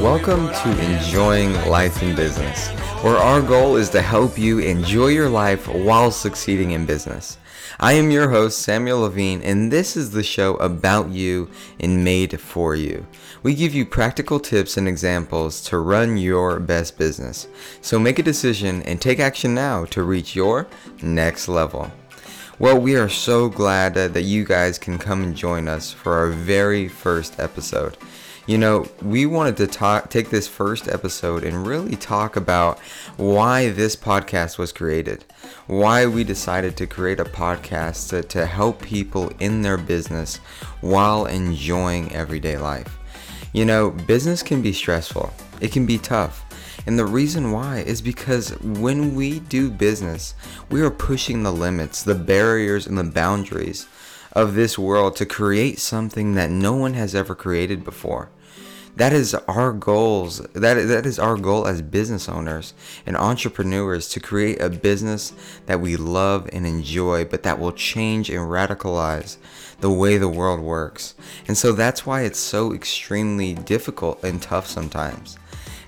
Welcome to Enjoying Life in Business, where our goal is to help you enjoy your life while succeeding in business. I am your host, Samuel Levine, and this is the show about you and made for you. We give you practical tips and examples to run your best business. So make a decision and take action now to reach your next level. Well, we are so glad that you guys can come and join us for our very first episode. You know, we wanted to talk, take this first episode and really talk about why this podcast was created, why we decided to create a podcast to, to help people in their business while enjoying everyday life. You know, business can be stressful, it can be tough. And the reason why is because when we do business, we are pushing the limits, the barriers, and the boundaries of this world to create something that no one has ever created before that is our goals that that is our goal as business owners and entrepreneurs to create a business that we love and enjoy but that will change and radicalize the way the world works. And so that's why it's so extremely difficult and tough sometimes.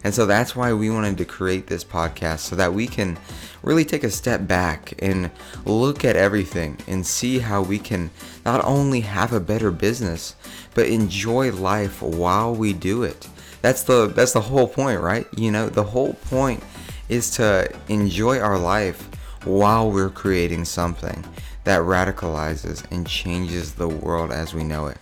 And so that's why we wanted to create this podcast so that we can really take a step back and look at everything and see how we can not only have a better business but enjoy life while we do it. That's the that's the whole point, right? You know, the whole point is to enjoy our life while we're creating something that radicalizes and changes the world as we know it.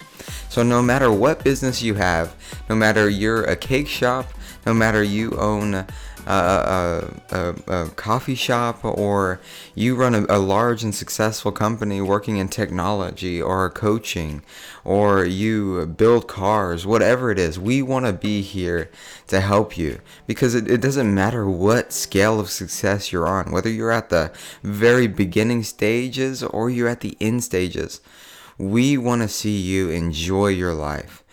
So no matter what business you have, no matter you're a cake shop, no matter you own a, a, a, coffee shop or you run a, a, large and successful company working in technology or coaching or you build cars, whatever it is, we want to be here to help you because it, it doesn't matter what scale of success you're on, whether you're at the very beginning stages or you're at the end stages. We want to see you enjoy your life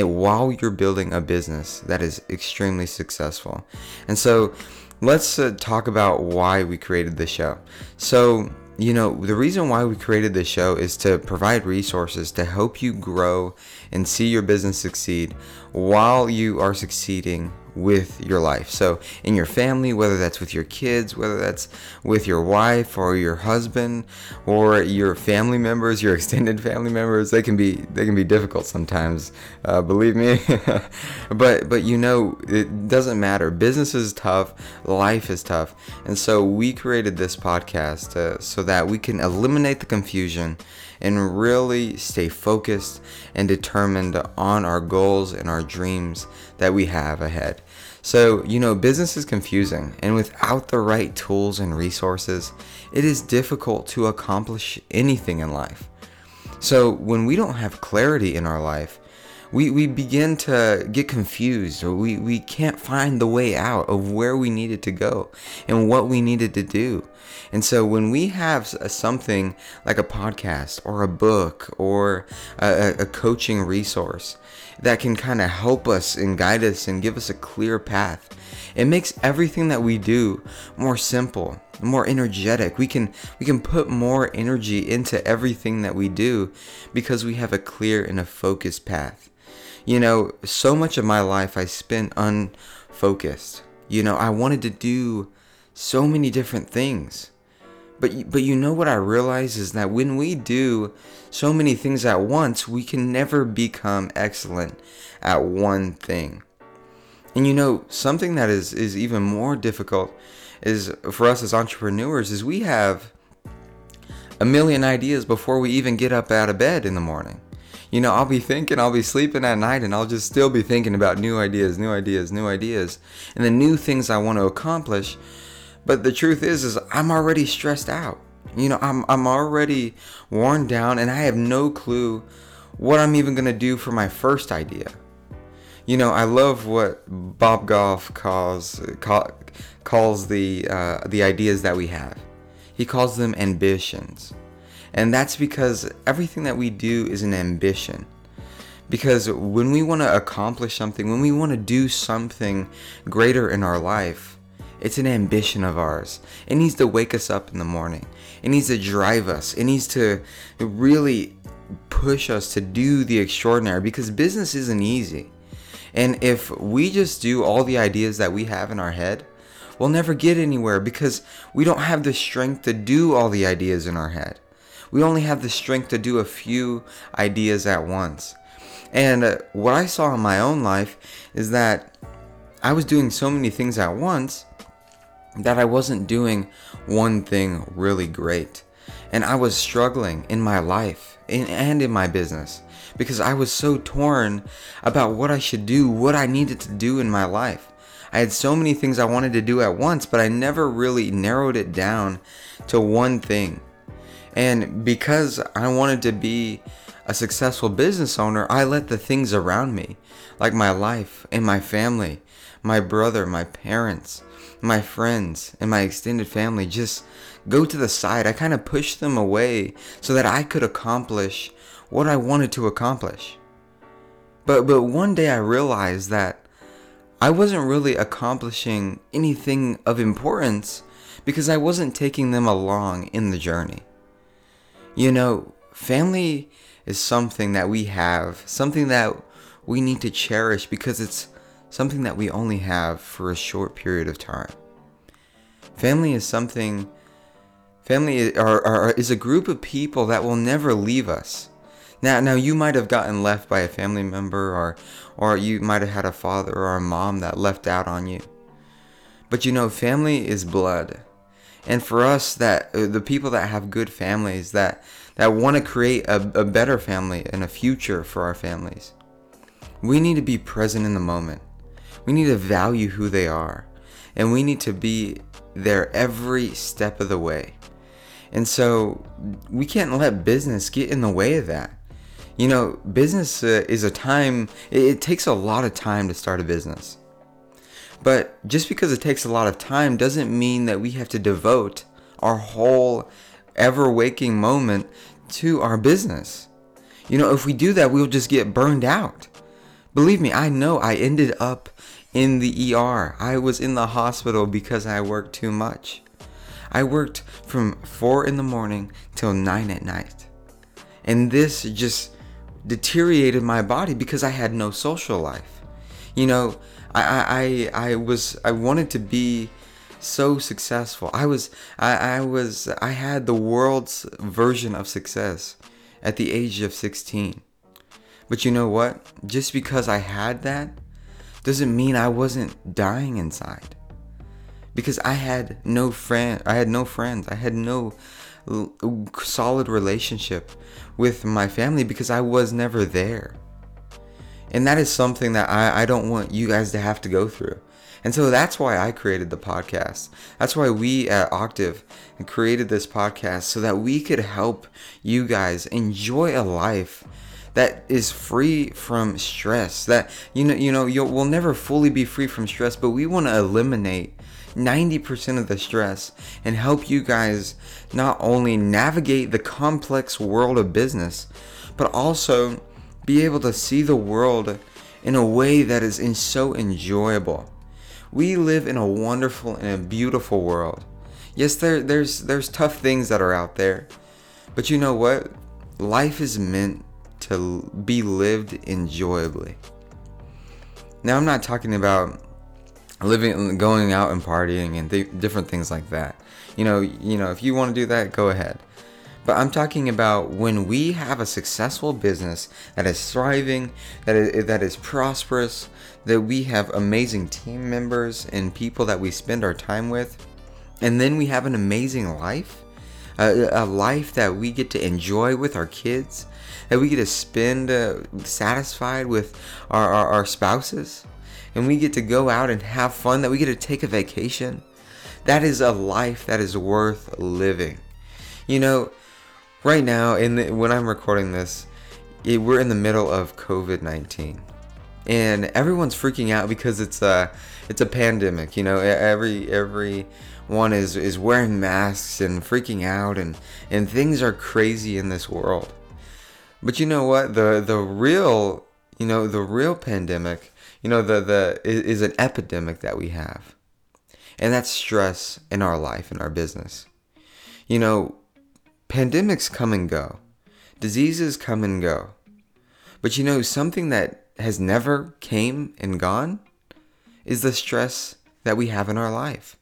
while you're building a business that is extremely successful. And so let's uh, talk about why we created the show. So, you know, the reason why we created this show is to provide resources to help you grow and see your business succeed while you are succeeding with your life. So, in your family, whether that's with your kids, whether that's with your wife or your husband or your family members, your extended family members, they can be they can be difficult sometimes. Uh, believe me. but but you know it doesn't matter. Business is tough. Life is tough, and so we created this podcast uh, so that we can eliminate the confusion and really stay focused and determined on our goals and our dreams that we have ahead. So, you know, business is confusing, and without the right tools and resources, it is difficult to accomplish anything in life. So, when we don't have clarity in our life, we, we begin to get confused or we, we can't find the way out of where we needed to go and what we needed to do. And so when we have something like a podcast or a book or a, a coaching resource that can kind of help us and guide us and give us a clear path, it makes everything that we do more simple, more energetic. We can we can put more energy into everything that we do because we have a clear and a focused path. You know, so much of my life I spent unfocused. You know, I wanted to do so many different things. But but you know what I realize is that when we do so many things at once, we can never become excellent at one thing. And you know, something that is is even more difficult is for us as entrepreneurs is we have a million ideas before we even get up out of bed in the morning you know, I'll be thinking, I'll be sleeping at night, and I'll just still be thinking about new ideas, new ideas, new ideas, and the new things I want to accomplish. But the truth is, is I'm already stressed out. You know, I'm I'm already worn down, and I have no clue what I'm even gonna do for my first idea. You know, I love what Bob Goff calls call, calls the uh, the ideas that we have. He calls them ambitions. And that's because everything that we do is an ambition. Because when we want to accomplish something, when we want to do something greater in our life, it's an ambition of ours. It needs to wake us up in the morning. It needs to drive us. It needs to really push us to do the extraordinary because business isn't easy. And if we just do all the ideas that we have in our head, we'll never get anywhere because we don't have the strength to do all the ideas in our head. We only have the strength to do a few ideas at once. And uh, what I saw in my own life is that I was doing so many things at once that I wasn't doing one thing really great. And I was struggling in my life and in my business because I was so torn about what I should do, what I needed to do in my life. I had so many things I wanted to do at once, but I never really narrowed it down to one thing. And because I wanted to be a successful business owner, I let the things around me, like my life and my family, my brother, my parents, my friends, and my extended family, just go to the side. I kind of pushed them away so that I could accomplish what I wanted to accomplish. But but one day I realized that I wasn't really accomplishing anything of importance because I wasn't taking them along in the journey. You know, family is something that we have, something that we need to cherish because it's something that we only have for a short period of time. Family is something family are, are, is a group of people that will never leave us. Now, now you might have gotten left by a family member, or, or you might have had a father or a mom that left out on you. But you know, family is blood, and for us, that uh, the people that have good families, that that want to create a, a better family and a future for our families, we need to be present in the moment. We need to value who they are, and we need to be there every step of the way. And so we can't let business get in the way of that. You know, business uh, is a time, it, it takes a lot of time to start a business. But just because it takes a lot of time doesn't mean that we have to devote our whole ever waking moment to our business. You know, if we do that, we'll just get burned out. Believe me, I know I ended up in the ER. I was in the hospital because I worked too much. I worked from 4 in the morning till 9 at night. And this just deteriorated my body because I had no social life. You know, I I I was I wanted to be so successful. I was I, I was I had the world's version of success at the age of 16. But you know what? Just because I had that doesn't mean I wasn't dying inside. Because I had no friend I had no friends. I had no solid relationship with my family because I was never there. And that is something that I, I don't want you guys to have to go through. And so that's why I created the podcast. That's why we at Octave created this podcast so that we could help you guys enjoy a life that is free from stress. That you know, you know, you will never fully be free from stress, but we want to eliminate 90% of the stress and help you guys not only navigate the complex world of business, but also be able to see the world in a way that is in so enjoyable. We live in a wonderful and a beautiful world. Yes, there, there's there's tough things that are out there, but you know what? Life is meant to be lived enjoyably. Now, I'm not talking about living, going out and partying and th- different things like that. You know, you know, if you want to do that, go ahead. But I'm talking about when we have a successful business that is thriving, that is, that is prosperous, that we have amazing team members and people that we spend our time with, and then we have an amazing life, a, a life that we get to enjoy with our kids, that we get to spend uh, satisfied with our, our, our spouses, and we get to go out and have fun, that we get to take a vacation. That is a life that is worth living. You know, right now, in the, when I'm recording this, it, we're in the middle of COVID 19 and everyone's freaking out because it's a it's a pandemic you know every every one is is wearing masks and freaking out and and things are crazy in this world. But you know what? The the real you know the real pandemic you know the the is, is an epidemic that we have. And that's stress in our life in our business. You know pandemics come and go diseases come and go but you know something that has never came and gone is the stress that we have in our life.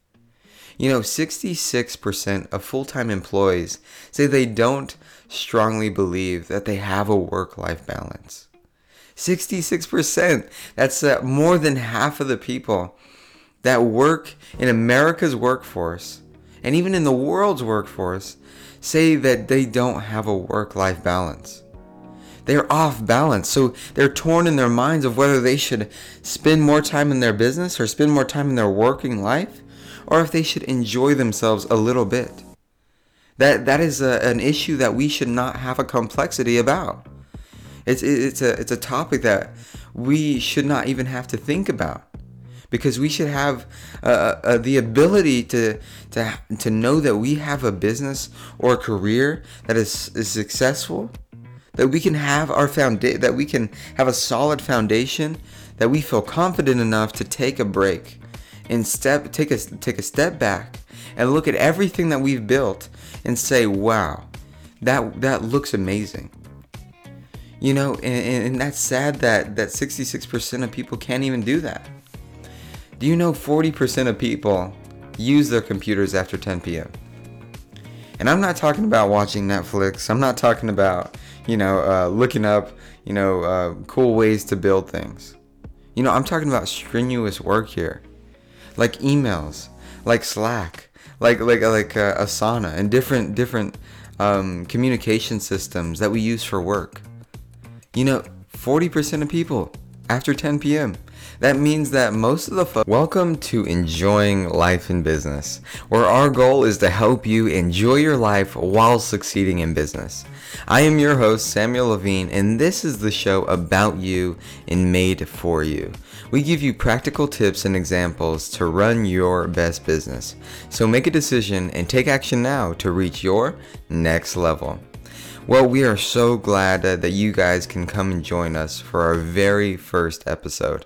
You know, 66% of full time employees say they don't strongly believe that they have a work life balance. 66%. That's uh, more than half of the people that work in America's workforce and even in the world's workforce say that they don't have a work life balance. They're off balance. So they're torn in their minds of whether they should spend more time in their business or spend more time in their working life or if they should enjoy themselves a little bit. That that is a, an issue that we should not have a complexity about. It's it's a it's a topic that we should not even have to think about because we should have uh, uh, the ability to to to know that we have a business or a career that is, is successful that we can have our foundation that we can have a solid foundation that we feel confident enough to take a break and step take a take a step back and look at everything that we've built and say, "Wow, that that looks amazing." You know, and, and that's sad that that 66% of people can't even do that. Do you know 40% of people use their computers after 10 p.m.? And I'm not talking about watching Netflix. I'm not talking about, you know, uh, looking up, you know, uh, cool ways to build things. You know, I'm talking about strenuous work here like emails, like Slack, like like like uh, Asana, and different different um, communication systems that we use for work. You know, 40% of people after 10 p.m. That means that most of the folks. Welcome to Enjoying Life in Business, where our goal is to help you enjoy your life while succeeding in business. I am your host, Samuel Levine, and this is the show about you and made for you. We give you practical tips and examples to run your best business. So make a decision and take action now to reach your next level. Well, we are so glad that you guys can come and join us for our very first episode.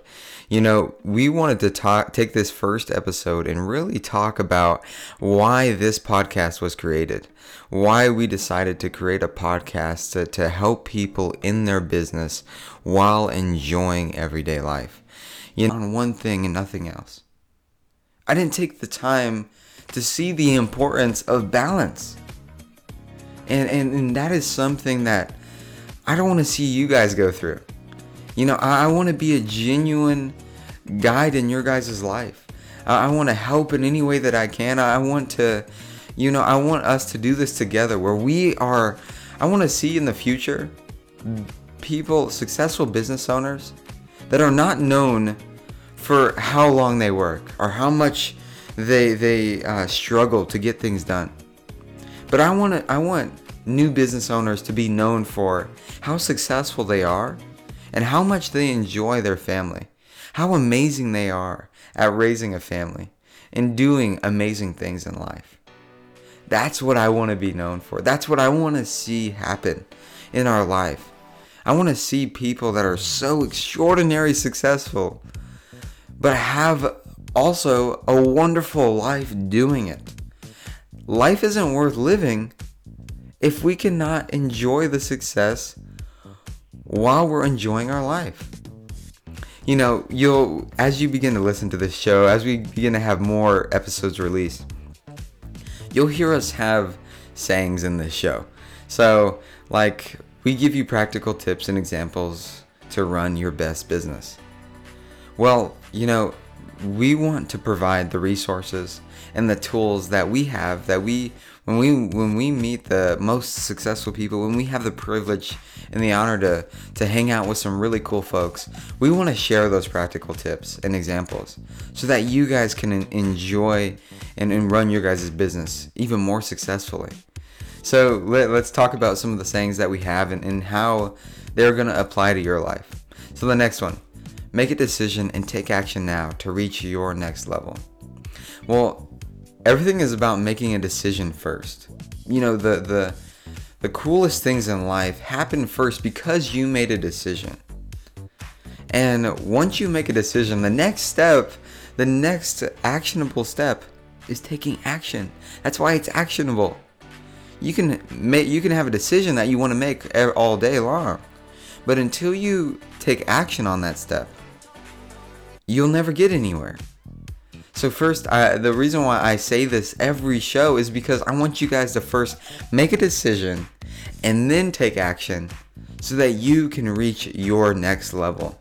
You know, we wanted to talk, take this first episode and really talk about why this podcast was created, why we decided to create a podcast to, to help people in their business while enjoying everyday life. You know, on one thing and nothing else. I didn't take the time to see the importance of balance and, and, and that is something that I don't want to see you guys go through. You know, I, I want to be a genuine guide in your guys' life. I, I want to help in any way that I can. I want to, you know, I want us to do this together where we are, I want to see in the future people, successful business owners that are not known for how long they work or how much they they uh, struggle to get things done. But I want to I want new business owners to be known for how successful they are and how much they enjoy their family. How amazing they are at raising a family and doing amazing things in life. That's what I want to be known for. That's what I want to see happen in our life. I want to see people that are so extraordinary successful, but have also a wonderful life doing it. Life isn't worth living if we cannot enjoy the success while we're enjoying our life. You know, you'll as you begin to listen to this show, as we begin to have more episodes released, you'll hear us have sayings in this show. So, like we give you practical tips and examples to run your best business. Well, you know, we want to provide the resources and the tools that we have that we when we when we meet the most successful people when we have the privilege and the honor to to hang out with some really cool folks we want to share those practical tips and examples so that you guys can enjoy and, and run your guys' business even more successfully. So let, us talk about some of the sayings that we have and, and how they're going to apply to your life. So the next one make a decision and take action now to reach your next level. Well everything is about making a decision first. You know, the the the coolest things in life happen first because you made a decision. And once you make a decision, the next step, the next actionable step is taking action. That's why it's actionable. You can make you can have a decision that you want to make all day long. But until you take action on that step, you'll never get anywhere. So first, I, the reason why I say this every show is because I want you guys to first make a decision and then take action so that you can reach your next level.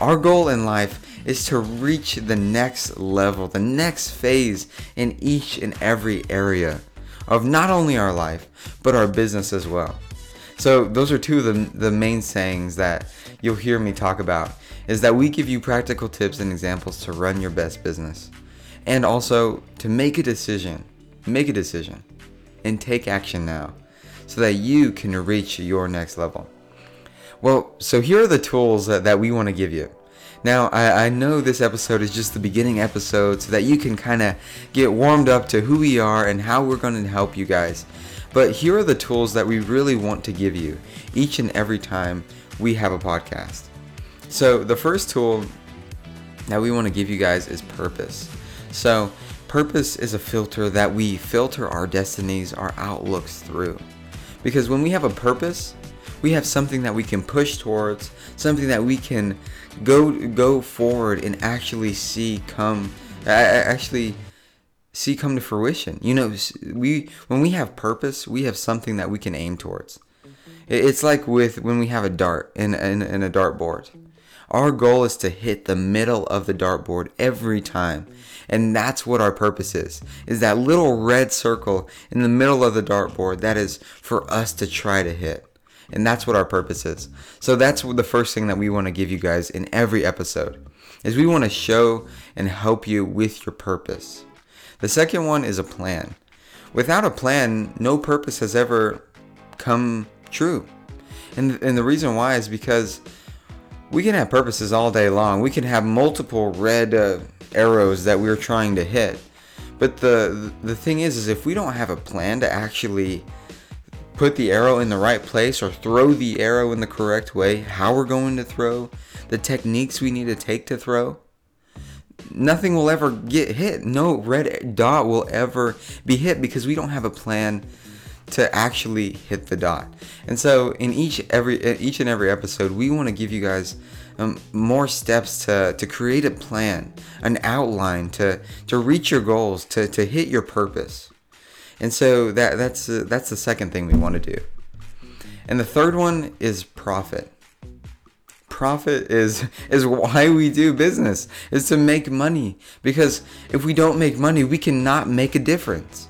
Our goal in life is to reach the next level, the next phase in each and every area of not only our life, but our business as well. So those are two of the, the main sayings that you'll hear me talk about is that we give you practical tips and examples to run your best business and also to make a decision, make a decision and take action now so that you can reach your next level. Well, so here are the tools that, that we want to give you. Now, I, I know this episode is just the beginning episode so that you can kind of get warmed up to who we are and how we're going to help you guys. But here are the tools that we really want to give you each and every time we have a podcast. So, the first tool that we want to give you guys is purpose. So, purpose is a filter that we filter our destinies, our outlooks through. Because when we have a purpose, we have something that we can push towards, something that we can go go forward and actually see come actually see come to fruition. You know, we when we have purpose, we have something that we can aim towards. It's like with when we have a dart in, in, in a dartboard. Our goal is to hit the middle of the dartboard every time. And that's what our purpose is. Is that little red circle in the middle of the dartboard that is for us to try to hit. And that's what our purpose is. So that's the first thing that we want to give you guys in every episode. Is we want to show and help you with your purpose. The second one is a plan. Without a plan, no purpose has ever come true. And, and the reason why is because we can have purposes all day long. We can have multiple red uh, arrows that we're trying to hit. But the the thing is is if we don't have a plan to actually put the arrow in the right place or throw the arrow in the correct way, how we're going to throw, the techniques we need to take to throw, nothing will ever get hit. No red dot will ever be hit because we don't have a plan to actually hit the dot. And so in each every each and every episode, we want to give you guys um, more steps to, to create a plan, an outline to to reach your goals, to, to hit your purpose. And so that that's uh, that's the second thing we want to do. And the third one is profit. Profit is is why we do business. Is to make money because if we don't make money, we cannot make a difference.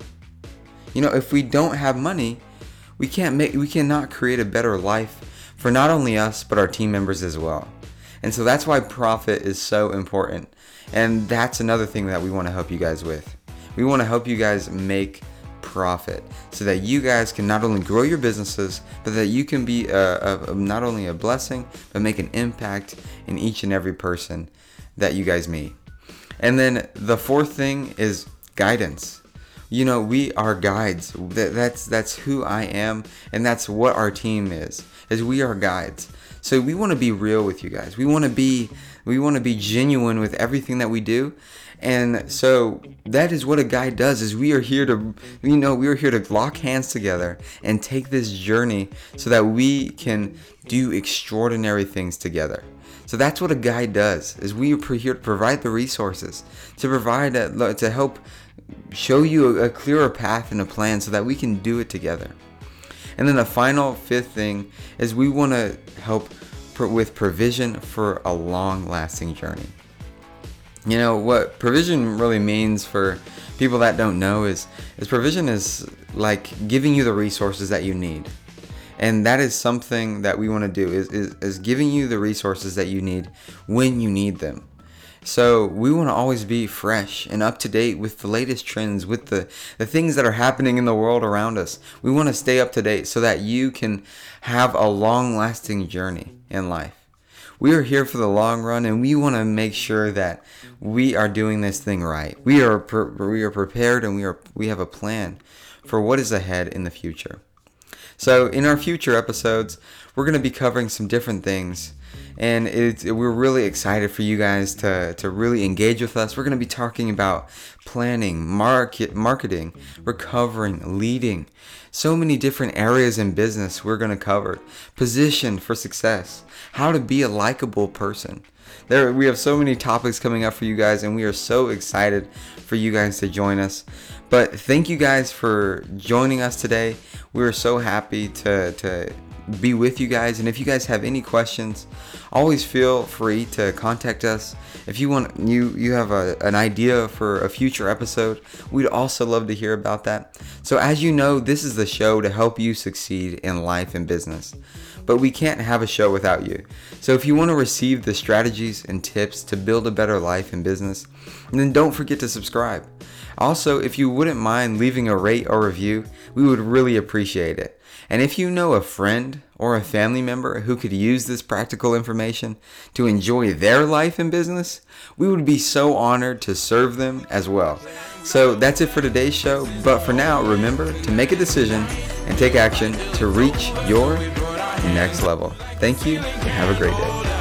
You know, if we don't have money, we can't make we cannot create a better life for not only us but our team members as well. And so that's why profit is so important. And that's another thing that we want to help you guys with. We want to help you guys make profit so that you guys can not only grow your businesses, but that you can be a, a, not only a blessing, but make an impact in each and every person that you guys meet. And then the fourth thing is guidance. You know, we are guides. That, that's that's who I am, and that's what our team is. Is we are guides. So we want to be real with you guys. We want to be we want to be genuine with everything that we do and so that is what a guide does is we are here to you know we are here to lock hands together and take this journey so that we can do extraordinary things together so that's what a guide does is we are here to provide the resources to provide uh, a, to help show you a, clearer path and a plan so that we can do it together. And then the final fifth thing is we want to help with provision for a long lasting journey. You know what provision really means for people that don't know is is provision is like giving you the resources that you need. And that is something that we want to do is, is, is giving you the resources that you need when you need them so we want to always be fresh and up to date with the latest trends with the, the things that are happening in the world around us we want to stay up to date so that you can have a long lasting journey in life we are here for the long run and we want to make sure that we are doing this thing right. We are pre- we are prepared and we are we have a plan for what is ahead in the future. So, in our future episodes, we're going to be covering some different things and it's, we're really excited for you guys to, to really engage with us. We're going to be talking about planning, market, marketing, recovering, leading, so many different areas in business we're going to cover. Position for success, how to be a likable person. There, we have so many topics coming up for you guys, and we are so excited for you guys to join us. But thank you guys for joining us today. We are so happy to, to be with you guys. And if you guys have any questions, always feel free to contact us. If you want you you have a, an idea for a future episode, we'd also love to hear about that. So as you know, this is the show to help you succeed in life and business. But we can't have a show without you. So if you want to receive the strategies and tips to build a better life and business, then don't forget to subscribe. Also, if you wouldn't mind leaving a rate or review, we would really appreciate it. And if you know a friend or a family member who could use this practical information to enjoy their life and business, we would be so honored to serve them as well. So that's it for today's show. But for now, remember to make a decision and take action to reach your next level. Thank you and have a great day.